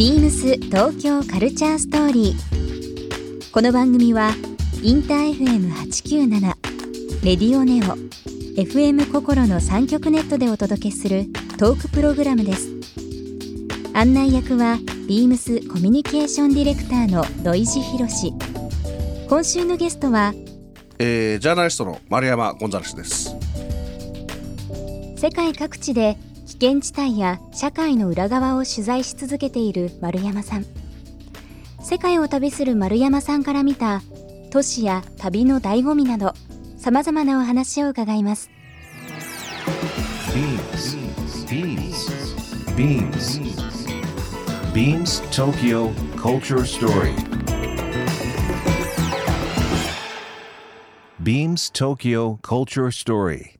ビームス東京カルチャーストーリー。この番組はインター FM897 レディオネオ FM 心の三極ネットでお届けするトークプログラムです。案内役はビームスコミュニケーションディレクターの土井博志。今週のゲストはえージャーナリストの丸山ゴンザレスです。世界各地で危険地帯や社会の裏側を取材し続けている丸山さん世界を旅する丸山さんから見た都市や旅の醍醐味などさまざまなお話を伺います Beams. Beams. Beams. Beams Tokyo Culture Story. Beams Tokyo Culture Story.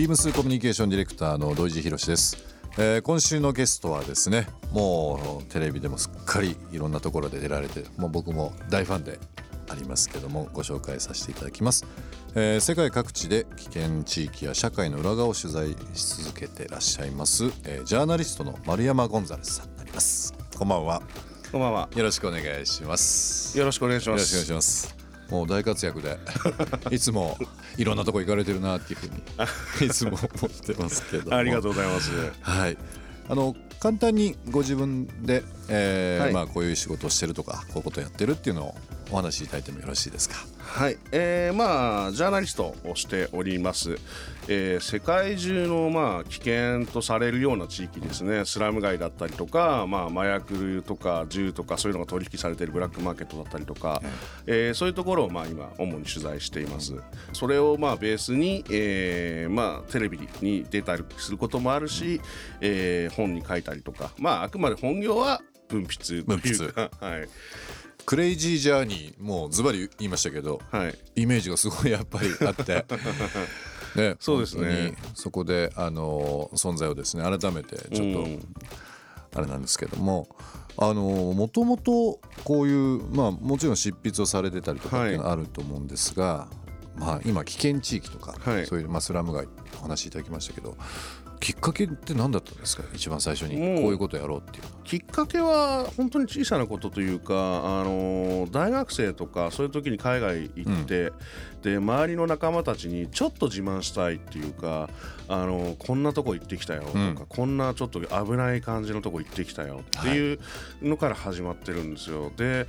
ビームスコミュニケーションディレクターの土井博志です、えー今週のゲストはですねもうテレビでもすっかりいろんなところで出られてもう僕も大ファンでありますけどもご紹介させていただきます、えー世界各地で危険地域や社会の裏側を取材し続けてらっしゃいます、えージャーナリストの丸山ゴンザレスさんになりますこんばんはこんばんは。よろしくお願いしますよろしくお願いします。よろしくお願いします。もう大活躍で いつもいろんなとこ行かれてるなっていうふうに いつも思ってますけども。ありがとうございます。はい。あの簡単にご自分で、えーはい。まあ、こういう仕事をしてるとかこういうことやってるっていうのをお話しいただいてもよろしいですか？はい、えー、まあジャーナリストをしております。えー世界中のまあ危険とされるような地域ですね。スラム街だったりとか、まあ麻薬とか銃とかそういうのが取引されているブラックマーケットだったりとか、えーそういうところをまあ今主に取材しています。それをまあベースに、えーまあテレビに出たりすることもあるし、えー本に書いたりとか、まああくまで本業は文筆というか、はいクレイジージャーニーもうズバリ言いましたけどはい。イメージがすごいやっぱりあって。ね、そうですねそこであの存在をですね改めてちょっと、うんあれなんですけどもあのもともとこういうまあもちろん執筆をされてたりとかっていうのはあると思うんですが、まあ今危険地域とか、はいそういう、まあ、スラム街お話しいただきましたけどきっかけって何だったんですか？一番最初に。こういうことやろうっていうのは。きっかけは本当に小さなことというか、あの大学生とかそういう時に海外行って、で周りの仲間たちにちょっと自慢したいっていうか、あのこんなとこ行ってきたよとか、うん。こんなちょっと危ない感じのとこ行ってきたよっていうのから始まってるんですよ。で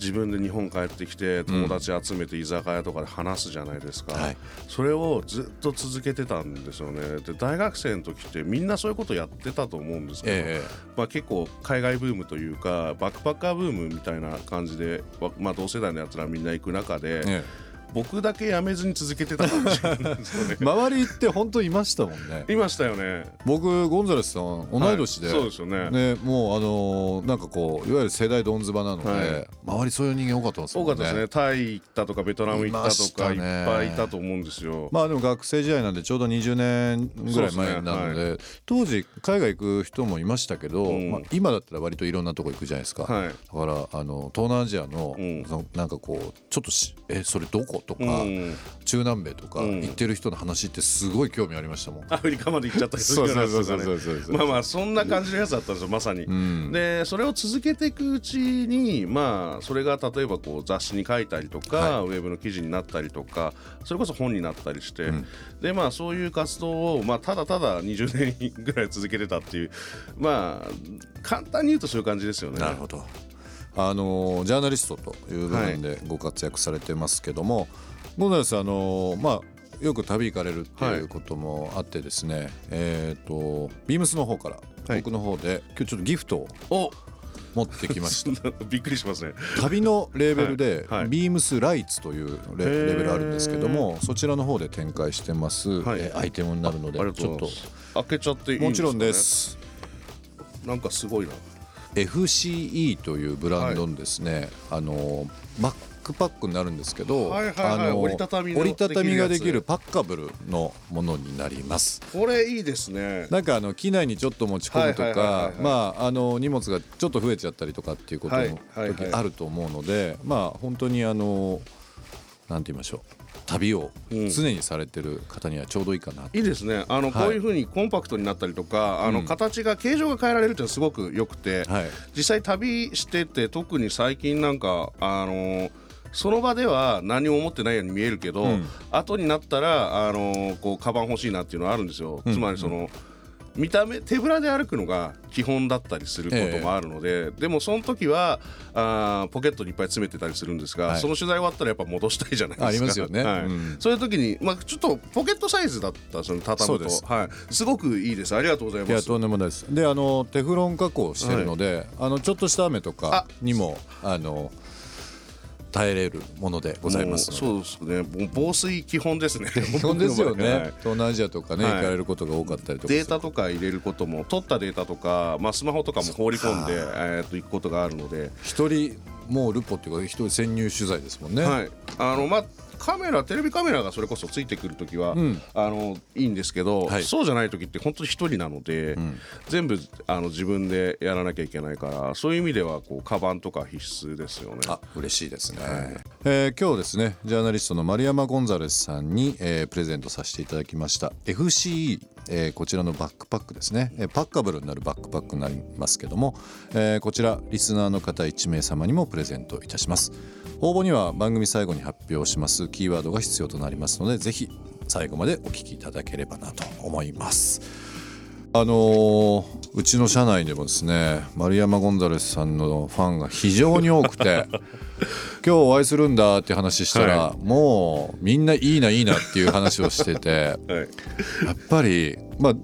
自分で日本帰ってきて友達集めて居酒屋とかで話すじゃないですか、はい。それをずっと続けてたんですよね。で大学生の時ってみんなそういうことやってたと思うんですけど、えまあ、結構海外ブームというかバックパッカーブームみたいな感じで、わまあ、同世代のやつらみんな行く中で、ええ僕だけ辞めずに続けてたかもしれないですよねえ。周りって本当いましたもんね。いましたよね。僕ゴンザレスさん同い年で、はいそうですよねね、もうあのーなんかこういわゆる世代どんずばなので、はい周りそういう人間多かったんですもんね。多かったですね。タイ行ったとかベトナム行ったとかいっぱいいたと思うんですよ。まあでも学生時代なんでちょうど20年ぐらい前なのでそう当時海外行く人もいましたけど、うんまあ、今だったら割といろんなとこ行くじゃないですか、はいだからあの東南アジアの,、うんなんかこうちょっとし「えそれどこ?」とか、うん、中南米とかうん。行ってる人の話ってすごい興味ありましたもん。アフリカまで行っちゃったりするようなそうそう。そうやつとかねそう。まあまあそんな感じのやつだったんですよまさに。うん。でそれを続けていくうちにまあそれが例えばこう雑誌に書いたりとか、はウェブの記事になったりとかそれこそ本になったりして、ん。でまあそういう活動を、まあ、ただただ20年ぐらい続けてたっていうまあ簡単に言うとそういう感じですよね。なるほどあのジャーナリストという部分でご活躍されてますけども、ゴンザレスあのまあよく旅行かれるっていうこともあってですね、えっ、とビームスの方から、はい。僕の方で今日ちょっとギフトをお。持ってきました。びっくりしますね。旅のレーベルで、はい。はい。ビームスライツというレレベルあるんですけどもそちらの方で展開してます、はい。えーアイテムになるのでちょっと。開けちゃっていいんですか、ね、もちろんです。なんかすごいな。FCE というブランドのですね、あのバックパックになるんですけど、はいはいはい。あの折りたたみの折りたたみができるパッカブルのものになります。これいいですね。なんかあの機内にちょっと持ち込むとかまああの荷物がちょっと増えちゃったりとかっていうこともはいはいはい。時あると思うのでまあ本当にあのなんて言いましょう。旅をうん常にされてる方にはちょうどいいかな、いいですね。あの、はい。こういうふうにコンパクトになったりとかあの、うん。形が形状が変えられるっていうのはすごく良くて、はい。実際旅してて特に最近なんかあのその場では何も思ってないように見えるけど、うん。後になったらあのこうカバン欲しいなっていうのはあるんですよ、うん。つまりその見た目手ぶらで歩くのが基本だったりすることもあるので、でもその時はあーポケットにいっぱい詰めてたりするんですが、はい。その取材終わったらやっぱ戻したいじゃないですか。ありますよね。はい。うん。そういう時に、まあ、ちょっとポケットサイズだったその畳むとすはい、すごくいいです。ありがとうございます。いやとんでもないです。であのテフロン加工してるので、あのちょっとした雨とかにもあの耐えれるものでございますそうですね。もう防水基本ですね。基本ですよね、は。い。東南アジアとかね、はい。行かれることが多かったりとかデータとか入れることも取ったデータとか、まあ、スマホとかも放り込んで、えー、と行くことがあるので、一人もうルポっていうか一人潜入取材ですもんね、はい。あのまあ、カメラテレビカメラがそれこそついてくるときは、うん。あのいいんですけど、はい。そうじゃない時って本当に一人なので、ん。全部あの自分でやらなきゃいけないからそういう意味ではこうカバンとか必須ですよね。あ嬉しいですね、えー今日ですねジャーナリストの丸山ゴンザレスさんに、えープレゼントさせていただきました。FCE、えーこちらのバックパックですね、えーパッカブルになるバックパックになりますけども、えーこちらリスナーの方1名様にもプレゼントいたします。応募には番組最後に発表しますキーワードが必要となりますのでぜひ最後までお聞きいただければなと思います。あのーうちの社内でもですね丸山ゴンザレスさんのファンが非常に多くて 今日お会いするんだって話したら、はもうみんないいないいなっていう話をしてて はい。やっぱりまあ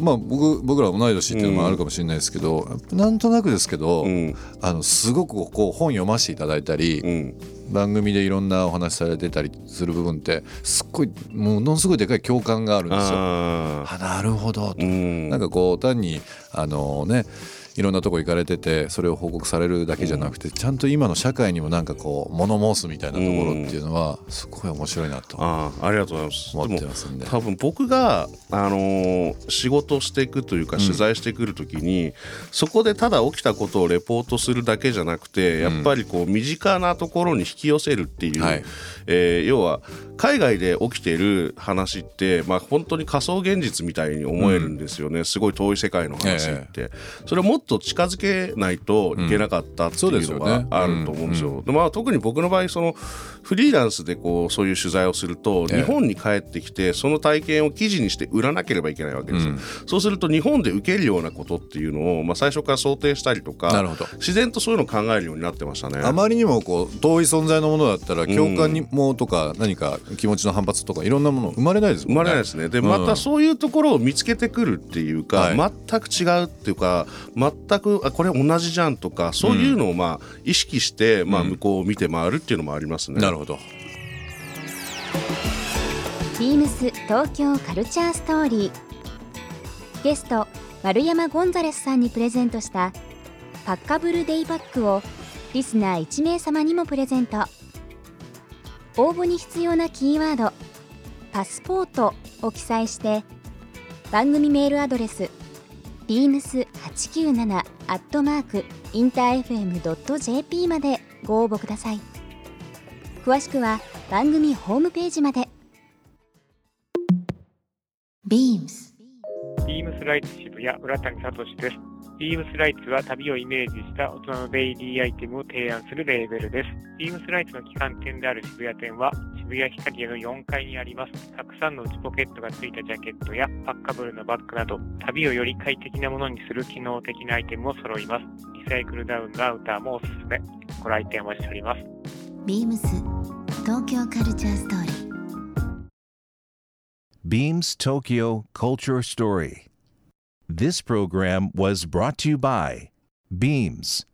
まあ僕僕ら同い年っていうのもあるかもしれないですけど、やっぱなんとなくですけど、うん。あのすごくこう本読ませていただいたり、うん番組でいろんなお話されてたりする部分ってすっごいものすごいでかい共感があるんですよ。ああなるほどと。ーうん。なんかこう単にあのねいろんなとこ行かれててそれを報告されるだけじゃなくて、ちゃんと今の社会にもなんかこう物申すみたいなところっていうのはすごい面白いなとあーありがとうございます。思ってますんで。多分僕が、あのー仕事していくというか取材してくるときに、そこでただ起きたことをレポートするだけじゃなくてやっぱりこう身近なところに引き寄せるっていう、はい。えー要は海外で起きてる話って、まあ、本当に仮想現実みたいに思えるんですよね、すごい遠い世界の話って、それをもっと近づけないといけなかったっていうのがあると思うんですよ。うん。でまあ、特に僕の場合そのフリーランスでこうそういう取材をすると、ええ。日本に帰ってきてその体験を記事にして売らなければいけないわけですよ、うん。そうすると日本で受けるようなことっていうのを、まあ、最初から想定したりとか自然とそういうのを考えるようになってましたね。あまりにもこう遠い存在のものだったら共感にもとか何か気持ちの反発とかいろんなもの生まれないですもんね。生まれないですね。でうん。またそういうところを見つけてくるっていうか、はい。全く違うっていうか全くあこれ同じじゃんとかそういうのをまあ意識して、まあ、向こうを見て回るっていうのもありますね。なるほど。ビームス東京カルチャーストーリーゲスト丸山ゴンザレスさんにプレゼントしたパッカブルデイバッグをリスナー1名様にもプレゼント応募に必要なキーワード「パスポート」を記載して番組メールアドレス beams897 アットマークインター FM.jp までご応募ください詳しくは番組ホームページまで BEAMS ビームスライツ渋谷浦谷聡です。ビームスライツは旅をイメージした大人のデイリーアイテムを提案するレーベルです。ビームスライツの旗艦店である渋谷店は渋谷ヒカリエの4階にあります。たくさんの内ポケットが付いたジャケットやパッカブルのバッグなど旅をより快適なものにする機能的なアイテムも揃います。リサイクルダウンのアウターもおすすめ。ご来店お待ちしております。BEAMS 東京カルチャーストーリー Beams Tokyo Culture Story. This program was brought to you by Beams.